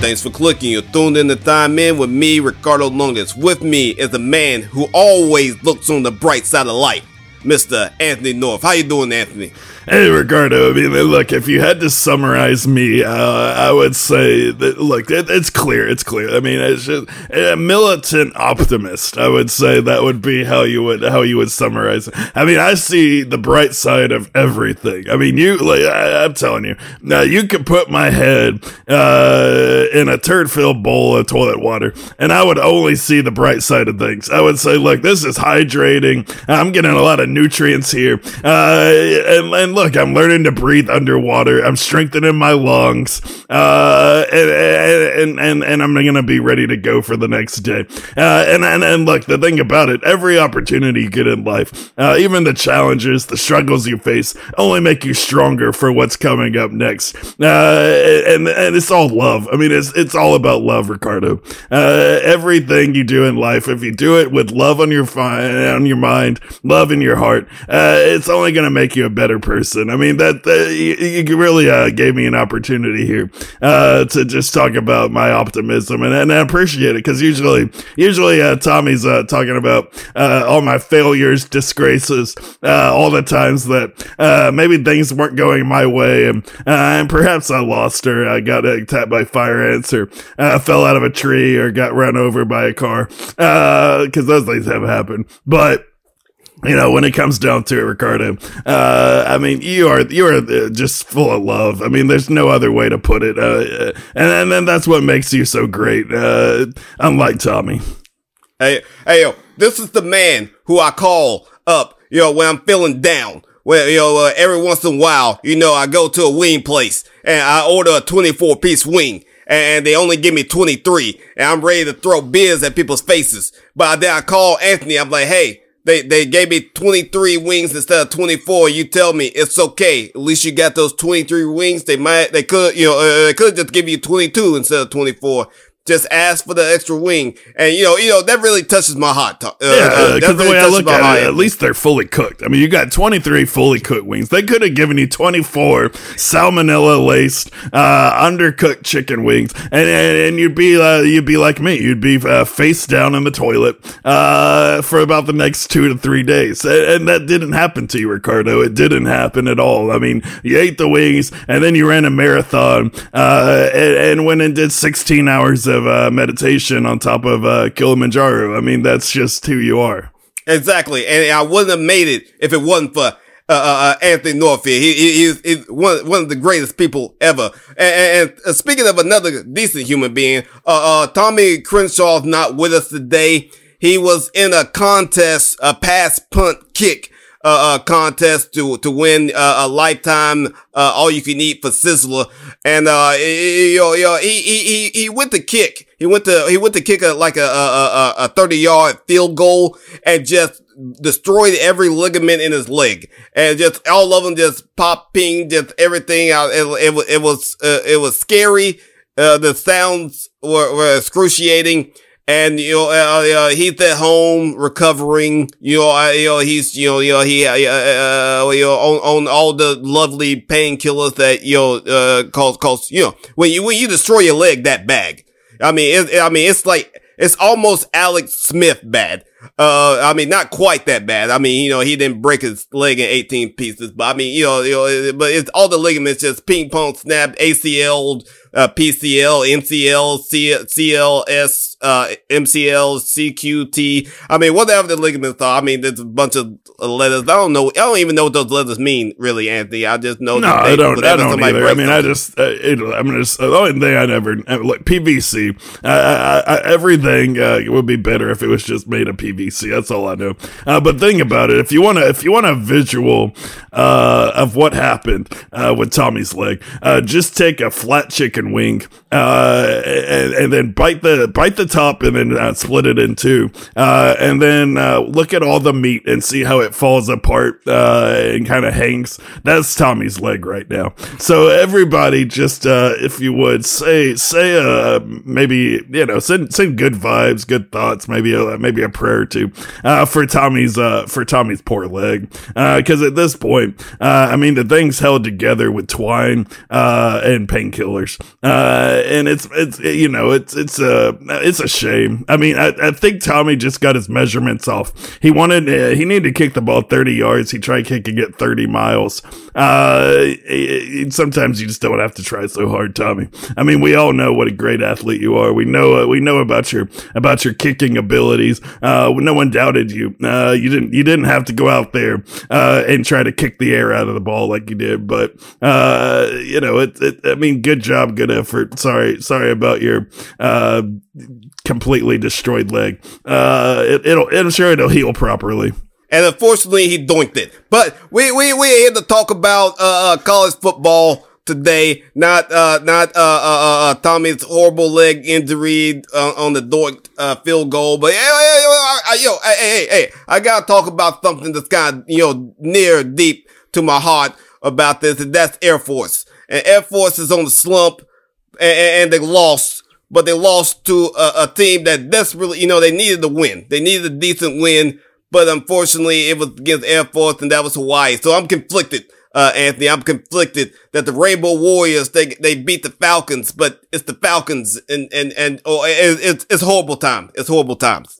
Thanks for clicking. You're tuned in to Time In with me, Ricardo Lungus. With me is a man who always looks on the bright side of life, Mr. Anthony North. How you doing, Anthony? Hey, Ricardo. I mean, look, if you had to summarize me, uh, I would say that, look, it, it's clear. It's clear. I mean, it's just a militant optimist. I would say that would be how you would, how you would summarize it. I mean, I see the bright side of everything. I mean, you, like, I, am telling you, now you could put my head, uh, in a turd filled bowl of toilet water and I would only see the bright side of things. I would say, look, this is hydrating. I'm getting a lot of nutrients here. Uh, and, and look, I'm learning to breathe underwater. I'm strengthening my lungs, uh, and, and, and, and I'm to be ready to go for the next day. Uh, and, and, and look, the thing about it, every opportunity you get in life, uh, even the challenges, the struggles you face only make you stronger for what's coming up next. Uh, and, and it's all love. I mean, it's, it's all about love, Ricardo. Uh, everything you do in life, if you do it with love on your, fi- on your mind, love in your heart, uh, it's only to make you a better person person. I mean, that, that you, you, really uh, gave me an opportunity here uh, to just talk about my optimism, and, and I appreciate it because usually, usually uh, Tommy's uh, talking about uh, all my failures, disgraces, uh, all the times that maybe things weren't going my way, and and perhaps I lost her. I got attacked by fire ants, or fell out of a tree, or got run over by a car, because those things have happened, but you know, when it comes down to it, Ricardo, uh, I mean, you are, you are uh, just full of love. I mean, there's no other way to put it. Uh, and, and then that's what makes you so great. Uh, unlike Tommy. Hey, hey, yo, this is the man who I call up, you know, when I'm feeling down. Well, you know, uh, every once in a while, you know, I go to a wing place and I order a 24 piece wing and they only give me 23 and I'm ready to throw beers at people's faces. But then I call Anthony. I'm like, Hey, they they gave me 23 wings instead of 24. You tell me it's okay. At least you got those 23 wings. They might they could you know uh, they could just give you 22 instead of 24 just ask for the extra wing. And you know, you know, that really touches my heart. Uh, yeah, because uh, the way I look at it, at least they're fully cooked. I mean, you got 23 fully cooked wings. They could have given you 24 salmonella laced, uh, undercooked chicken wings, and, and, and you'd be, uh, you'd be like me. You'd be uh, face down in the toilet, uh, for about the next two to three days. And, and that didn't happen to you, Ricardo. It didn't happen at all. I mean, you ate the wings and then you ran a marathon, uh, and, and went and did 16 hours of of uh, meditation on top of uh, Kilimanjaro. I mean, that's just who you are. Exactly, and I wouldn't have made it if it wasn't for uh, uh, uh Anthony Northfield. He, he, he's one, one of the greatest people ever. And, and, uh, speaking of another decent human being, uh, Tommy Crenshaw's not with us today. He was in a contest, a pass punt kick uh, uh, contest to to win uh, a lifetime uh, all you can eat for Sizzler, and uh, yo, yo, he he he went to kick. He went to he went to kick a like a a, a thirty yard field goal and just destroyed every ligament in his leg, and just all of them just popping, just everything out. It, it, it was uh, it was scary. Uh, the sounds were, were excruciating and you know uh, uh, he's at home recovering. You know, uh, you know he's you know you know he uh, uh, uh, you know on, on all the lovely painkillers that you know uh, cause cause you know when you when you destroy your leg that bad. I mean, it, I mean it's like it's almost Alex Smith bad. Uh, I mean, not quite that bad. I mean, you know, he didn't break his leg in 18 pieces, but I mean, you know, you know, but it's all the ligaments just ping pong snapped, ACL, uh, PCL, MCL, C- CLS, uh, MCL, CQT. I mean, whatever the ligaments are. I mean, there's a bunch of letters. I don't know. I don't even know what those letters mean, really, Anthony. I just know. No, I don't. I don't either. I mean, I just, uh, it, I'm just, the only thing I never, like PVC, I, I, everything, uh, would be better if it was just made of PVC. That's all I know. Uh, but think about it. If you want to, if you want a visual, uh, of what happened, uh, with Tommy's leg, uh, just take a flat chicken chicken wing, uh, and, and, then bite the bite the top and then uh, split it in two, uh, and then uh, look at all the meat and see how it falls apart uh, and kind of hangs. That's Tommy's leg right now. So everybody, just uh, if you would say say maybe you know send send good vibes, good thoughts, maybe a, maybe a prayer or two for Tommy's for Tommy's poor leg, because at this point, I mean the thing's held together with twine and painkillers. Uh, and it's, it's, you know, it's, it's a, it's a shame. I mean, I, I think Tommy just got his measurements off. He wanted, uh, he needed to kick the ball 30 yards. He tried kicking it 30 miles. Uh, sometimes you just don't have to try so hard, Tommy. I mean, we all know what a great athlete you are. We know, uh, we know about your, about your kicking abilities. Uh, no one doubted you. Uh, you didn't, you didn't have to go out there, uh, and try to kick the air out of the ball like you did. But, uh, you know, it, it I mean, good job, good effort. Sorry, sorry about your, uh, completely destroyed leg. Uh, it, it'll, I'm sure it'll heal properly. And unfortunately, he doinked it. But we, we, we're here to talk about, uh, uh college football today. Not, uh, not, uh, uh, uh, Tommy's horrible leg injury on the doinked, uh, field goal. But, hey, hey, yo, hey, hey, hey, I gotta talk about something that's kind of, you know, near deep to my heart about this, and that's Air Force. And Air Force is on the slump, and, and they lost, but they lost to a, a, team that desperately, you know, they needed to win. They needed a decent win, but unfortunately, it was against Air Force, and that was Hawaii. So I'm conflicted. Uh, Anthony, I'm conflicted that the Rainbow Warriors, they, they beat the Falcons, but it's the Falcons and, and, and, oh, it's, it's horrible time. It's horrible times.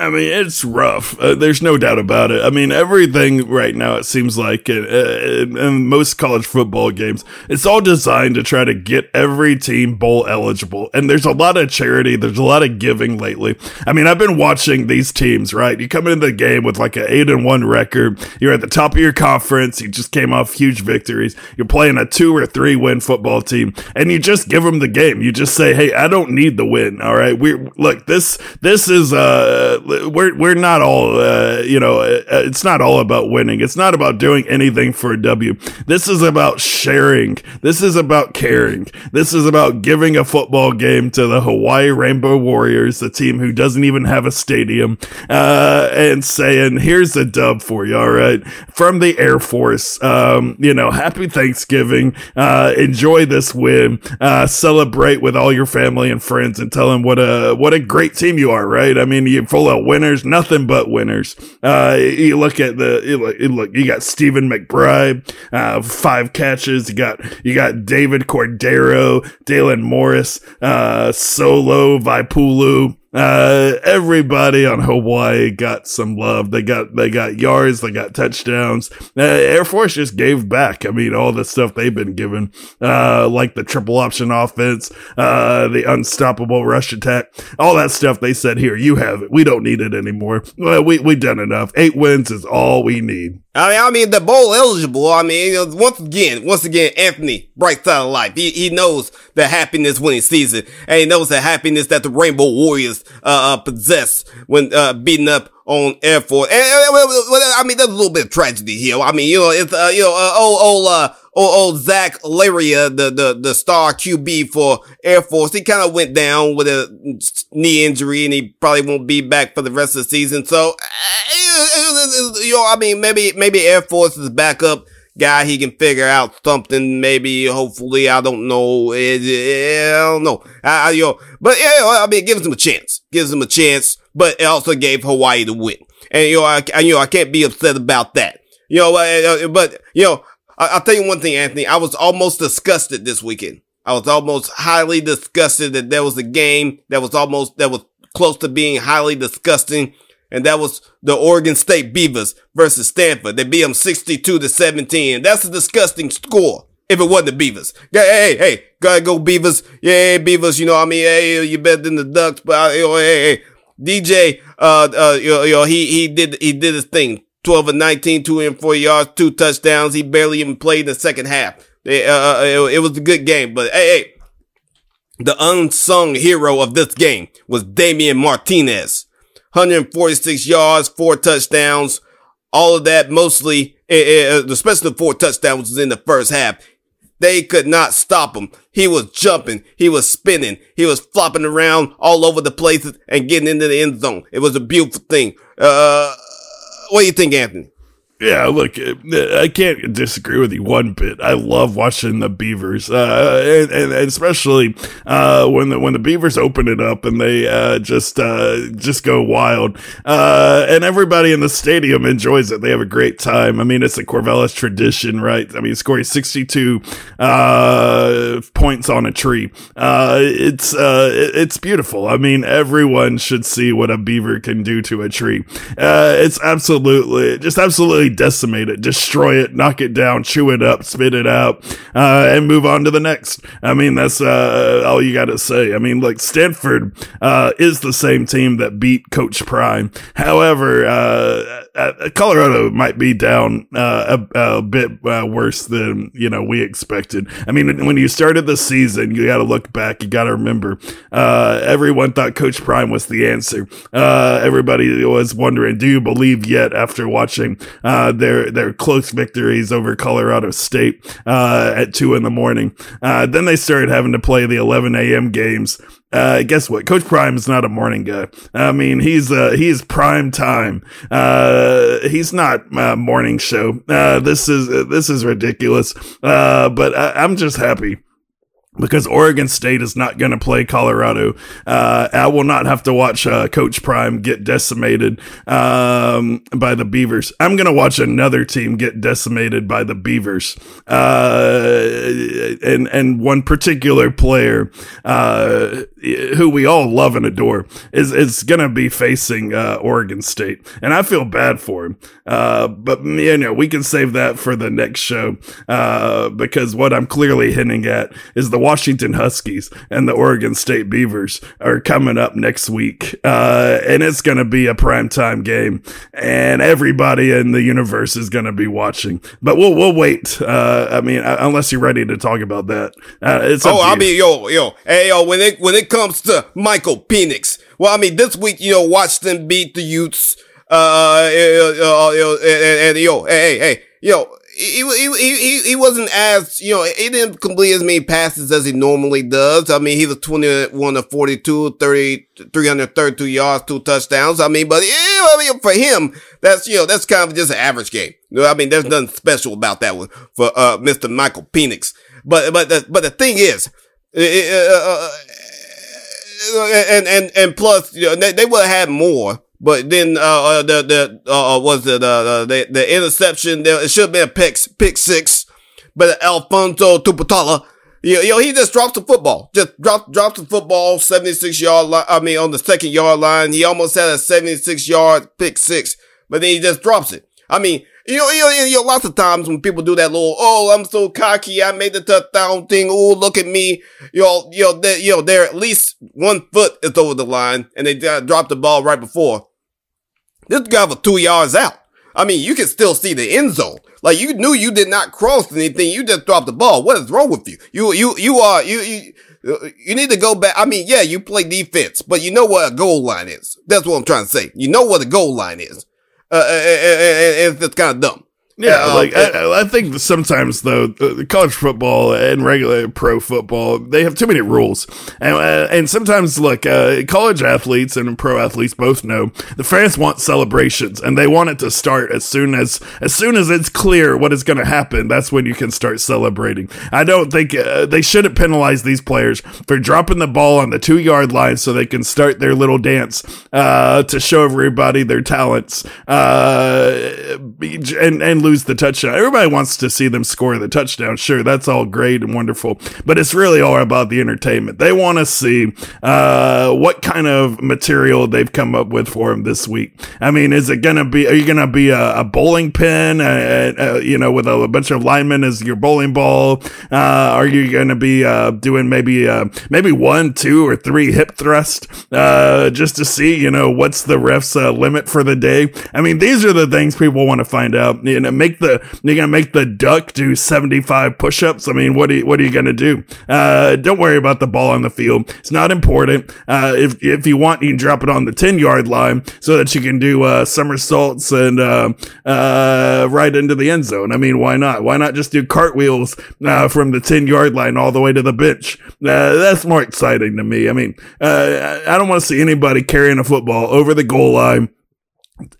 I mean, it's rough. Uh, there's no doubt about it. I mean, everything right now, it seems like in, most college football games, it's all designed to try to get every team bowl eligible. And there's a lot of charity. There's a lot of giving lately. I mean, I've been watching these teams, right? You come into the game with like an eight and one record. You're at the top of your conference. You just came off huge victories. You're playing a two or three win football team and you just give them the game. You just say, Hey, I don't need the win. All right. We look, this, this is, uh, we're we're not all uh, you know uh, it's not all about winning. It's not about doing anything for a w. This is about sharing. This is about caring. This is about giving a football game to the hawaii rainbow warriors the team who doesn't even have a stadium uh, and saying here's a dub for you all right? From the air force um, you know happy thanksgiving. Uh, enjoy this win. Uh, celebrate with all your family and friends and tell them what a what a great team you are right? I mean you're full of winners, nothing but winners. Uh, you look at the, you look, you, look, you got Stephen McBride, uh, five catches. You got, you got David Cordero, Dalen Morris, uh, Solo Vaipulu, uh, everybody on Hawaii got some love. They got, they got yards, they got touchdowns. Uh, Air Force just gave back. I mean, all the stuff they've been given, uh, like the triple option offense, uh, the unstoppable rush attack, all that stuff. They said, here, you have it. We don't need it anymore. Well, we, we done enough. Eight wins is all we need. I mean, I mean, the bowl eligible. I mean, once again, once again, Anthony, bright side of life. He, he knows the happiness when he sees it. And he knows the happiness that the Rainbow Warriors, uh, uh possess when, uh, beating up on Air Force. And, uh, I mean, there's a little bit of tragedy here. I mean, you know, it's, uh, you know, uh, old, old, uh, old, old Zac Larrier, the, the, the star QB for Air Force, he kind of went down with a knee injury and he probably won't be back for the rest of the season. So, you know, I mean, maybe, maybe Air Force's backup guy, he can figure out something, maybe, hopefully, I don't know. Eh, eh, I don't know. I, I, you know, but yeah, I mean, gives him a chance. Gives him a chance, but it also gave Hawaii the win. And, you know, I, you know, I can't be upset about that. You know, uh, eh, but, you know, I, will tell you one thing, Anthony. I was almost disgusted this weekend. I was almost highly disgusted that there was a game that was almost, that was close to being highly disgusting. And that was the Oregon State Beavers versus Stanford. They beat them 62 to 17. That's a disgusting score. If it wasn't the Beavers. Hey, hey, hey, gotta go Beavers. Yeah, Beavers, you know, I mean, hey, you're better than the Ducks, but, know, hey, hey, DJ, uh, uh, you know, you know, he, he did, he did his thing. 12 of 19, 204 yards, two touchdowns. He barely even played the second half. Uh, uh it, it, was a good game, but hey, hey, the unsung hero of this game was Damien Martinez. 146 yards, four touchdowns. All of that mostly, eh, eh, especially the four touchdowns was in the first half. They could not stop him. He was jumping. He was spinning. He was flopping around all over the places and getting into the end zone. It was a beautiful thing. Uh, what do you think, Anthony? Yeah, look, uh, I can't disagree with you one bit. I love watching the Beavers, uh, and, and, especially uh, when the when the Beavers open it up and they uh, just uh, just go wild, uh, and everybody in the stadium enjoys it. They have a great time. I mean, it's a Corvallis tradition, right? I mean, scoring sixty two points on a tree. it's it's beautiful. I mean, everyone should see what a beaver can do to a tree. it's absolutely just absolutely decimate it, destroy it, knock it down, chew it up, spit it out, uh, and move on to the next. I mean, that's uh, all you got to say. I mean, like Stanford uh, is the same team that beat Coach Prime. However, uh, uh, Colorado might be down uh, a, a, bit worse than you know we expected. I mean, when you started the season, you got to look back. You got to remember, everyone thought Coach Prime was the answer. everybody was wondering, do you believe yet after watching uh, their their close victories over Colorado State uh, at two in the morning. Uh, then they started having to play the 11 a.m. games. Uh, guess what? Coach Prime is not a morning guy. I mean, he's uh, he's prime time. Uh, he's not a morning show. Uh, this is this is ridiculous. Uh, but I, I'm just happy because Oregon State is not going to play Colorado. Uh, I will not have to watch uh, Coach Prime get decimated um, by the Beavers. I'm going to watch another team get decimated by the Beavers, uh, and and one particular player uh, who we all love and adore is is going to be facing uh, Oregon State, and I feel bad for him. Uh, but you know, we can save that for the next show because what I'm clearly hinting at is the Washington Huskies and the Oregon State Beavers are coming up next week. Uh, and it's going to be a primetime game and everybody in the universe is going to be watching, but we'll, we'll wait. Uh, I mean, uh, unless you're ready to talk about that. Uh, it's oh, I mean, yo, yo, hey, yo, when it, when it comes to Michael Penix, well, I mean, this week, you know, watch them beat the Utes, uh, uh, uh, and, and, yo, hey, hey, hey, yo, he, he, he, he wasn't as, you know, he didn't complete as many passes as he normally does. I mean, he was 21 to 42, 30, 332 yards, two touchdowns. I mean, but, yeah, I mean, for him, that's, you know, that's kind of just an average game. I mean, there's nothing special about that one for, uh, Mr. Michael Penix. But, but, the, but the thing is, uh, uh, and, and, and plus, you know, they, they would have had more but then uh, uh the the uh, uh was it uh, the the interception? There, it should have been a pick pick six, but Alphonzo Tuputala, you, you know, he just drops the football, just drops drops the football seventy six yard line. I mean, on the second yard line, he almost had a seventy six yard pick six, but then he just drops it. I mean, you know, you know, you know, lots of times when people do that little, oh, I'm so cocky, I made the touchdown thing. Oh, look at me. You know, you know, they, you know, they're at least one foot is over the line, and they uh, dropped the ball right before. This guy was two yards out. I mean, you can still see the end zone. Like you knew you did not cross anything. You just dropped the ball. What is wrong with you? You, you, you are, you, you, you need to go back. I mean, yeah, you play defense, but you know what a goal line is. That's what I'm trying to say. You know what a goal line is. Uh, and, uh, uh, it's kind of dumb. Yeah, um, like I, I, think sometimes though, college football and regular pro football they have too many rules, and uh, and sometimes look, uh, college athletes and pro athletes both know the fans want celebrations and they want it to start as soon as as soon as it's clear what is going to happen. That's when you can start celebrating. I don't think uh, they shouldn't penalize these players for dropping the ball on the two yard line so they can start their little dance uh, to show everybody their talents uh, and and lose the touchdown. Everybody wants to see them score the touchdown. Sure, that's all great and wonderful, but it's really all about the entertainment. They want to see uh, what kind of material they've come up with for him this week. I mean, is it gonna be? Are you gonna be a, a bowling pin? Uh, uh, you know, with a, a, bunch of linemen as your bowling ball? Uh, are you gonna be uh, doing maybe uh, maybe one, two, or three hip thrust just to see? You know, what's the ref's limit for the day? I mean, these are the things people want to find out. You know, make the you're gonna make the duck do 75 push-ups. I mean, what are you, what are you gonna do? Uh, don't worry about the ball on the field. It's not important. Uh, if if you want, you can drop it on the 10 yard line so that you can do uh, somersaults and uh, uh, right into the end zone. I mean, why not? Why not just do cartwheels uh, from the 10 yard line all the way to the bench? that's more exciting to me. I mean, I don't want to see anybody carrying a football over the goal line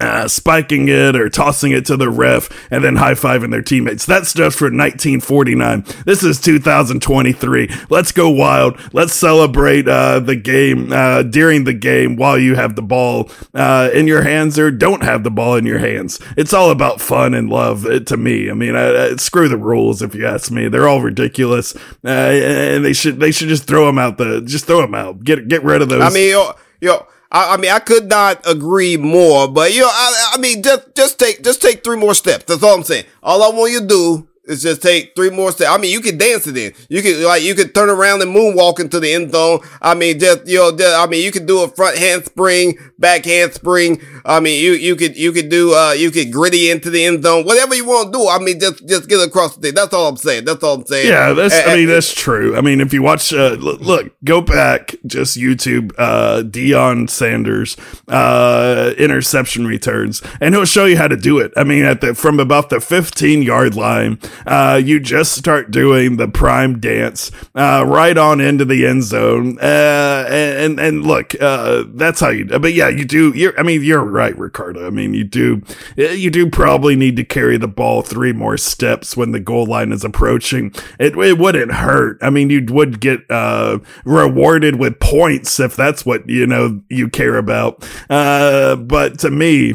uh, spiking it or tossing it to the ref and then high fiving their teammates. That's just for 1949. This is 2023. Let's go wild. Let's celebrate uh, the game uh, during the game while you have the ball uh, in your hands or don't have the ball in your hands. It's all about fun and love uh, to me. I mean, screw the rules if you ask me. They're all ridiculous, uh, and they should they should just throw them out. The just throw them out. Get get rid of those. I mean, yo, yo I, I, mean, I could not agree more, but you know, I, I mean, just, just take, just take three more steps. That's all I'm saying. All I want you to do it's just take three more steps. I mean, you can dance it in. You can like you can turn around and moonwalk into the end zone. I mean, just you know, just, I mean, you can do a front handspring, back handspring. I mean, you you could you could do uh you could griddy into the end zone, whatever you want to do. I mean, just just get across the thing. That's all I'm saying. That's all I'm saying. Yeah, that's. And, I mean, that's true. I mean, if you watch, uh, look, go back, just YouTube, uh, Deion Sanders, uh, interception returns, and he'll show you how to do it. I mean, at the from about the 15 yard line uh, you just start doing the prime dance uh, right on into the end zone. Uh, and and look, uh, that's how you. But yeah, you do. You're. I mean, you're right, Ricardo. I mean, you do. You do probably need to carry the ball three more steps when the goal line is approaching. It it wouldn't hurt. I mean, you would get uh, rewarded with points if that's what you know you care about. Uh, but to me,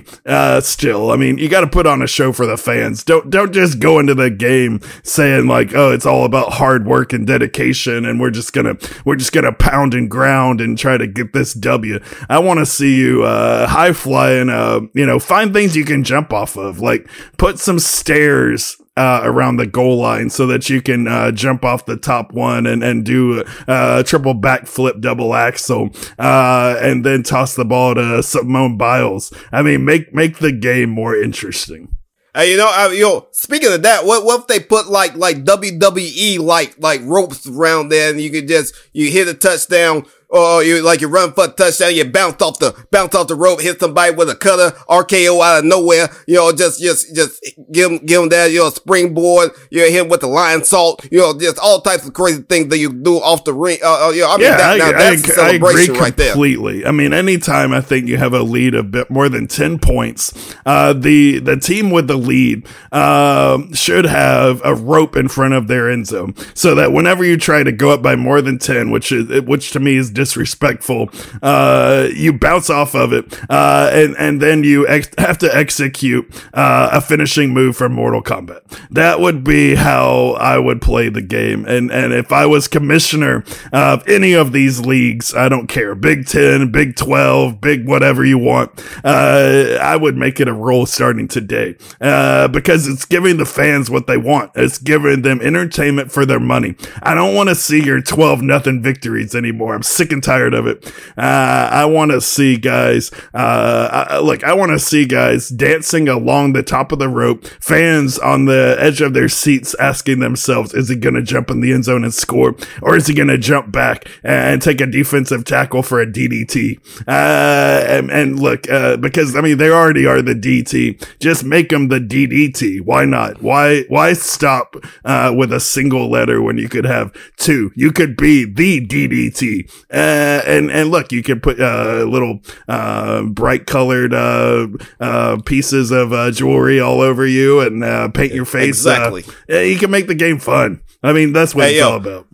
still, I mean, you got to put on a show for the fans. Don't don't just go into the game game saying like, oh, it's all about hard work and dedication, and we're just gonna we're just gonna pound and ground and try to get this W. I want to see you uh, high flying. Uh, you know, find things you can jump off of, like put some stairs uh, around the goal line so that you can uh, jump off the top one and, and do uh, a triple backflip double axel uh, and then toss the ball to Simone Biles. I mean, make make the game more interesting. Hey, you know, I, yo, speaking of that, what, what if they put like, like WWE, like, like ropes around there and you could just, you hit a touchdown or you like you run for a touchdown, you bounce off the bounce off the rope, hit somebody with a cutter, RKO out of nowhere. You know, just just just give them give them that you know springboard. You know, hit him with the lion salt. You know, just all types of crazy things that you do off the ring. Uh, uh you know, I mean, yeah, that, I, now, that's I, a celebration I right there. Completely. I mean, anytime I think you have a lead of bit more than ten points, uh, the the team with the lead uh, should have a rope in front of their end zone, so that whenever you try to go up by more than ten, which is which to me is disrespectful. Uh, you bounce off of it, uh, and and then you ex- have to execute uh, a finishing move from Mortal Kombat. That would be how I would play the game. And and if I was commissioner of any of these leagues, I don't care, Big Ten, Big Twelve, Big whatever you want, uh, I would make it a rule starting today uh, because it's giving the fans what they want. It's giving them entertainment for their money. I don't want to see your twelve nothing victories anymore. I'm sick and tired of it. Uh, I want to see guys, uh, I, look, I want to see guys dancing along the top of the rope, fans on the edge of their seats asking themselves, is he going to jump in the end zone and score? Or is he going to jump back and take a defensive tackle for a DDT? Uh, and, and, look, uh, because I mean, they already are the DT. Just make them the DDT. Why not? Why, why stop, uh, with a single letter when you could have two? You could be the DDT. Uh, and and look, you can put uh, little uh, bright colored uh, uh, pieces of uh, jewelry all over you and uh, paint your face. Exactly. you can make the game fun. I mean, that's what hey, it's yo. all about.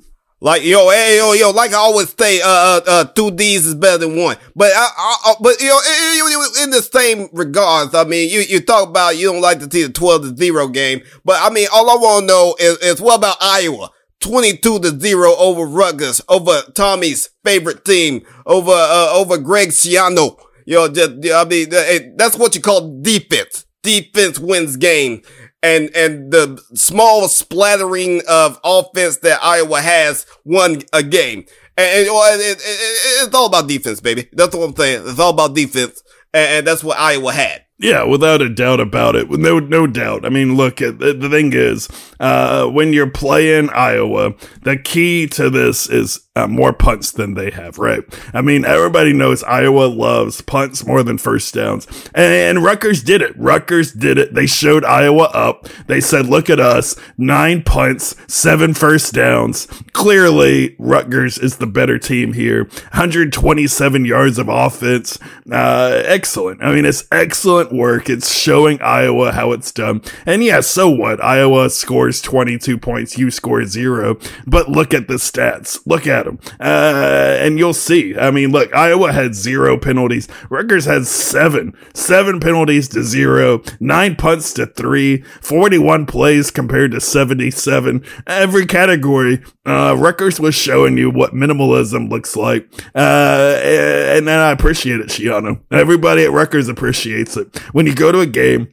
Like yo, hey yo, yo, like I always say, uh, uh, uh two D's is better than one. But I, I, but you know, in the same regards, I mean, you you talk about you don't like to see the twelve to zero game, but I mean, all I want to know is, is what about Iowa? 22 to 0 over Rutgers, over Tommy's favorite team, over, uh, over Greg Schiano. You know, just, I mean, that's what you call defense. Defense wins game. And, and the small splattering of offense that Iowa has won a game. And, and it, it, it, it's all about defense, baby. That's what I'm saying. It's all about defense. And, and that's what Iowa had. Yeah, without a doubt about it. No, no doubt. I mean, look, the, the thing is, uh, when you're playing Iowa, the key to this is uh, more punts than they have, right? I mean, everybody knows Iowa loves punts more than first downs. And, and Rutgers did it. Rutgers did it. They showed Iowa up. They said, look at us, nine punts, seven first downs. Clearly, Rutgers is the better team here. 127 yards of offense. Uh, excellent. I mean, it's excellent work. It's showing Iowa how it's done. And yeah, so what? Iowa scores 22 points. You score zero. But look at the stats. Look at them. Uh, and you'll see. I mean, look, Iowa had zero penalties. Rutgers had seven. Seven penalties to zero. Nine punts to three. 41 plays compared to 77. Every category, uh, Rutgers was showing you what minimalism looks like. Uh, and, and I appreciate it, Schiano. Everybody at Rutgers appreciates it. When you go to a game,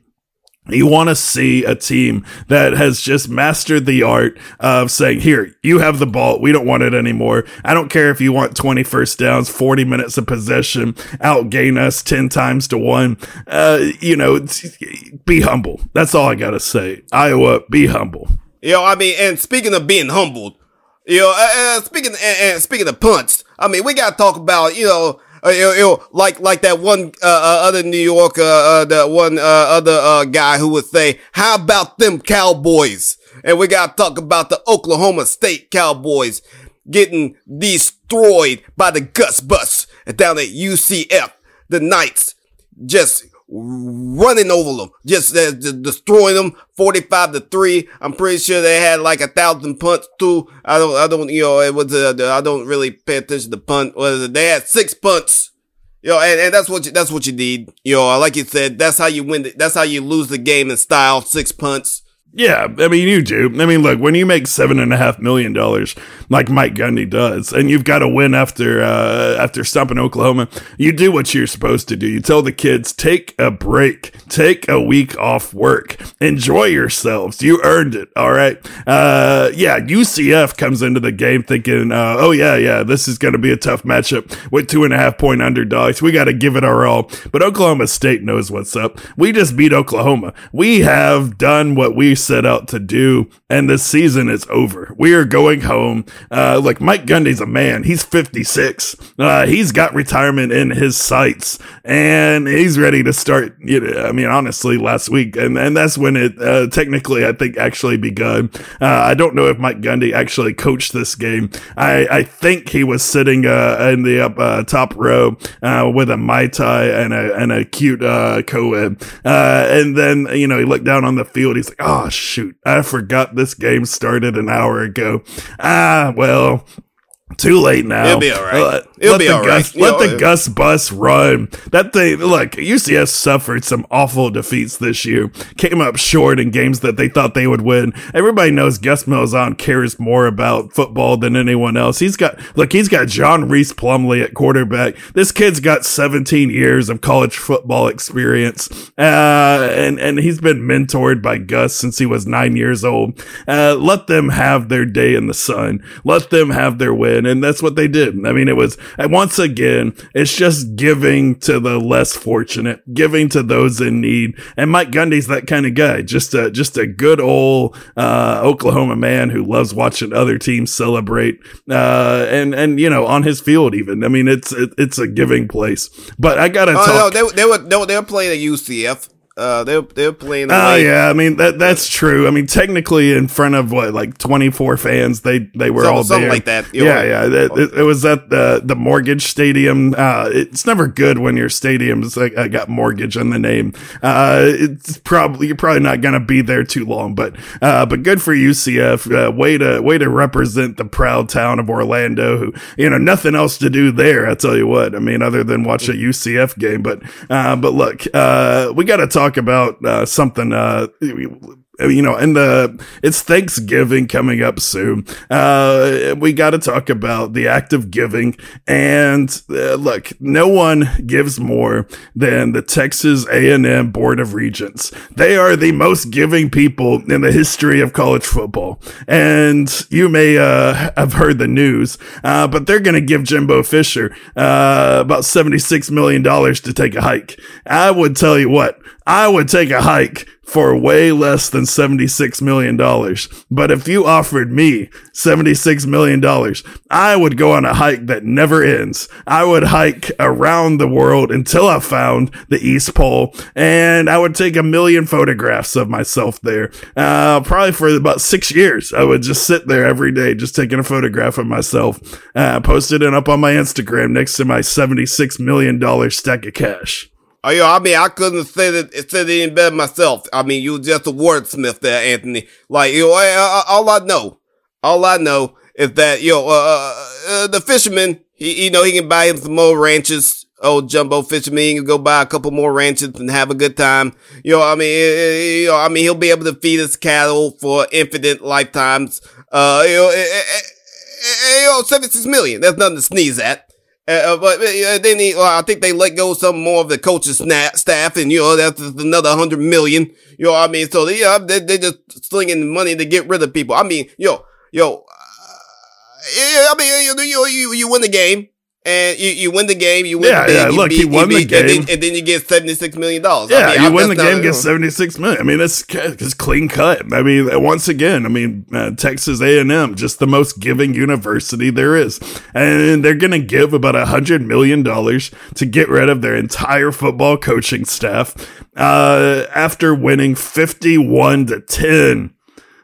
you want to see a team that has just mastered the art of saying, here, you have the ball. We don't want it anymore. I don't care if you want 20 first downs, 40 minutes of possession, outgain us 10 times to one. Uh, you know, be humble. That's all I got to say. Iowa, be humble. Know, I mean, and speaking of being humbled, you know, uh, uh, speaking, and, and speaking of punts, I mean, we got to talk about, you know, uh, you know, like like that one uh, uh, other New Yorker, uh, the one uh, other uh, guy who would say, "How about them Cowboys?" And we got to talk about the Oklahoma State Cowboys getting destroyed by the Gus Bus down at UCF. The Knights just running over them, just uh, destroying them, forty-five to three. I'm pretty sure they had like a thousand punts too. I don't, I don't, you know, it was, uh, I don't really pay attention to punt. Was? They had six punts. You know, and, and that's what you, that's what you need. You know, like you said, that's how you win. The, that's how you lose the game in style. Six punts. Yeah, I mean, you do. I mean, look, when you make seven and a half million dollars, like Mike Gundy does, and you've got to win after uh, after stomping Oklahoma, you do what you're supposed to do. You tell the kids, take a break, take a week off work, enjoy yourselves. You earned it. All right. Uh, yeah, UCF comes into the game thinking, uh, oh yeah, yeah, this is going to be a tough matchup with two and a half point underdogs. We got to give it our all. But Oklahoma State knows what's up. We just beat Oklahoma. We have done what we set out to do, and this season is over. We are going home. Uh, like Mike Gundy's a man. He's 56. Uh, he's got retirement in his sights, and he's ready to start. You know, I mean, honestly, last week, and and that's when it uh, technically, I think, actually begun. Uh, I don't know if Mike Gundy actually coached this game. I I think he was sitting uh, in the up uh, top row with a mai tai and a and a cute co-ed, and then you know he looked down on the field. He's like, oh shoot, I forgot this game started an hour ago. Ah, well, too late now. It'll be all right. Uh, It'll let be all Gus, right. Let You know, the Gus bus run. That thing, look, UCF suffered some awful defeats this year. Came up short in games that they thought they would win. Everybody knows Gus Malzahn cares more about football than anyone else. He's got, look, he's got John Rhys Plumlee at quarterback. This kid's got 17 years of college football experience. Uh, and, and he's been mentored by Gus since he was nine years old. Uh, let them have their day in the sun. Let them have their win. And that's what they did. I mean, it was, and once again, it's just giving to the less fortunate, giving to those in need. And Mike Gundy's that kind of guy. Just a, just a good old, uh, Oklahoma man who loves watching other teams celebrate. Uh, and, and, you know, on his field even. I mean, it's, it, it's a giving place. But I gotta Oh talk. no, they, they were they were, they were playing at UCF. Uh, they they were playing. Oh away. yeah, I mean that that's true. I mean technically in front of what like 24 fans, they they were all something there. like that. Yeah, yeah. It, it- it was at the the mortgage stadium. Uh, it's never good when your stadium's like uh, got mortgage in the name. Uh, it's probably you're probably not gonna be there too long, but uh, but good for UCF. Uh, way to way to represent the proud town of Orlando. Who you know nothing else to do there. I tell you what. I mean, other than watch a UCF game. But uh, but look, uh, we got to talk about uh, something. Uh, you know, and the it's Thanksgiving coming up soon. Uh, we got to talk about the act of giving. And uh, look, no one gives more than the Texas A&M Board of Regents. They are the most giving people in the history of college football. And you may uh, have heard the news, uh, but they're going to give Jimbo Fisher uh, about seventy-six million dollars to take a hike. I would tell you what. I would take a hike for way less than $76 million. But if you offered me $76 million, I would go on a hike that never ends. I would hike around the world until I found the East Pole and I would take a million photographs of myself there. Uh, probably for about six years. I would just sit there every day, just taking a photograph of myself, uh, posted it up on my Instagram next to my $76 million stack of cash. Oh, yo, I mean, I couldn't have said it, said it any better myself. I mean, you just a wordsmith there, Anthony. Like, you know, all I know, all I know is that, yo, uh, uh, uh, the fisherman, he, you know, he can buy him some more ranches. Old jumbo fisherman, he can go buy a couple more ranches and have a good time. You know, I mean, eh, eh, you know, I mean, he'll be able to feed his cattle for infinite lifetimes. Uh, you know, you know, 76 million. That's nothing to sneeze at. Uh, uh, but uh, then he, I think they let go some more of the coach's staff, and you know that's another hundred million. You know, what I mean, so they, uh, they they just slinging money to get rid of people. I mean, yo, yo, uh, yeah, I mean, you you you, you win the game and you, you win the game. You win yeah, the game. Yeah, look, beat, he won the game, and then, and then, you get seventy six million dollars. Yeah, I mean, you win the game, get seventy six million. I mean, that's it's clean cut. I mean, once again, I mean, uh, Texas A and M, just the most giving university there is, and they're going to give about a hundred million dollars to get rid of their entire football coaching staff uh, after winning fifty one to ten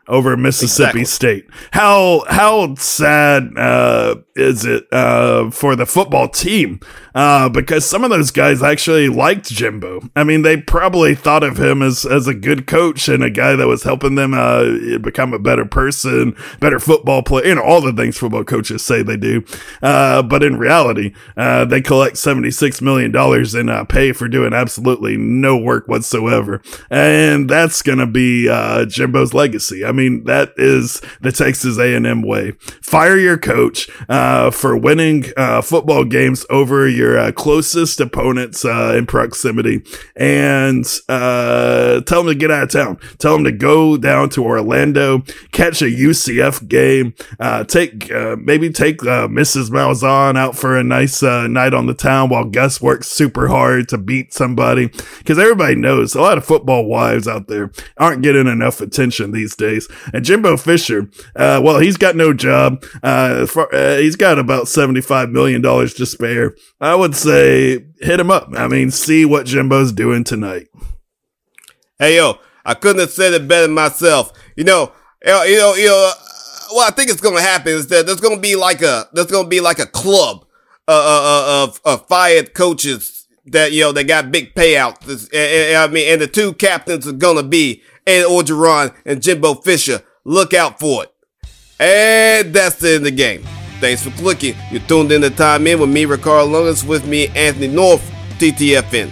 over Mississippi exactly. State. How how sad uh, is it uh, for the football team? Uh, because some of those guys actually liked Jimbo. I mean, they probably thought of him as as a good coach and a guy that was helping them uh, become a better person, better football player. You know, all the things football coaches say they do. Uh, but in reality, uh, they collect seventy six million dollars in pay for doing absolutely no work whatsoever, and that's gonna be Jimbo's legacy. I mean, that is the Texas A&M way. Fire your coach uh, for winning uh, football games over your uh, closest opponents uh, in proximity, and uh, tell them to get out of town. Tell them to go down to Orlando, catch a UCF game, uh, take maybe take Mrs. Malzahn out for a nice night on the town while Gus works super hard to beat somebody. Because everybody knows a lot of football wives out there aren't getting enough attention these days. And Jimbo Fisher, uh, well, he's got no job. Uh, for, uh, he's got about $75 million to spare. I would say hit him up. I mean, see what Jimbo's doing tonight. Hey, yo, I couldn't have said it better myself. You know, you know, you know, what I think is going to happen is that there's going to be like a, there's going to be like a club, uh, uh, uh, of, of fired coaches that, you know, they got big payouts. I mean, and the two captains are going to be Ed Orgeron and Jimbo Fisher. Look out for it. And that's the end of the game. Thanks for clicking. You tuned in to Time In with me, Ricardo Lungus, with me, Anthony North, TTFN.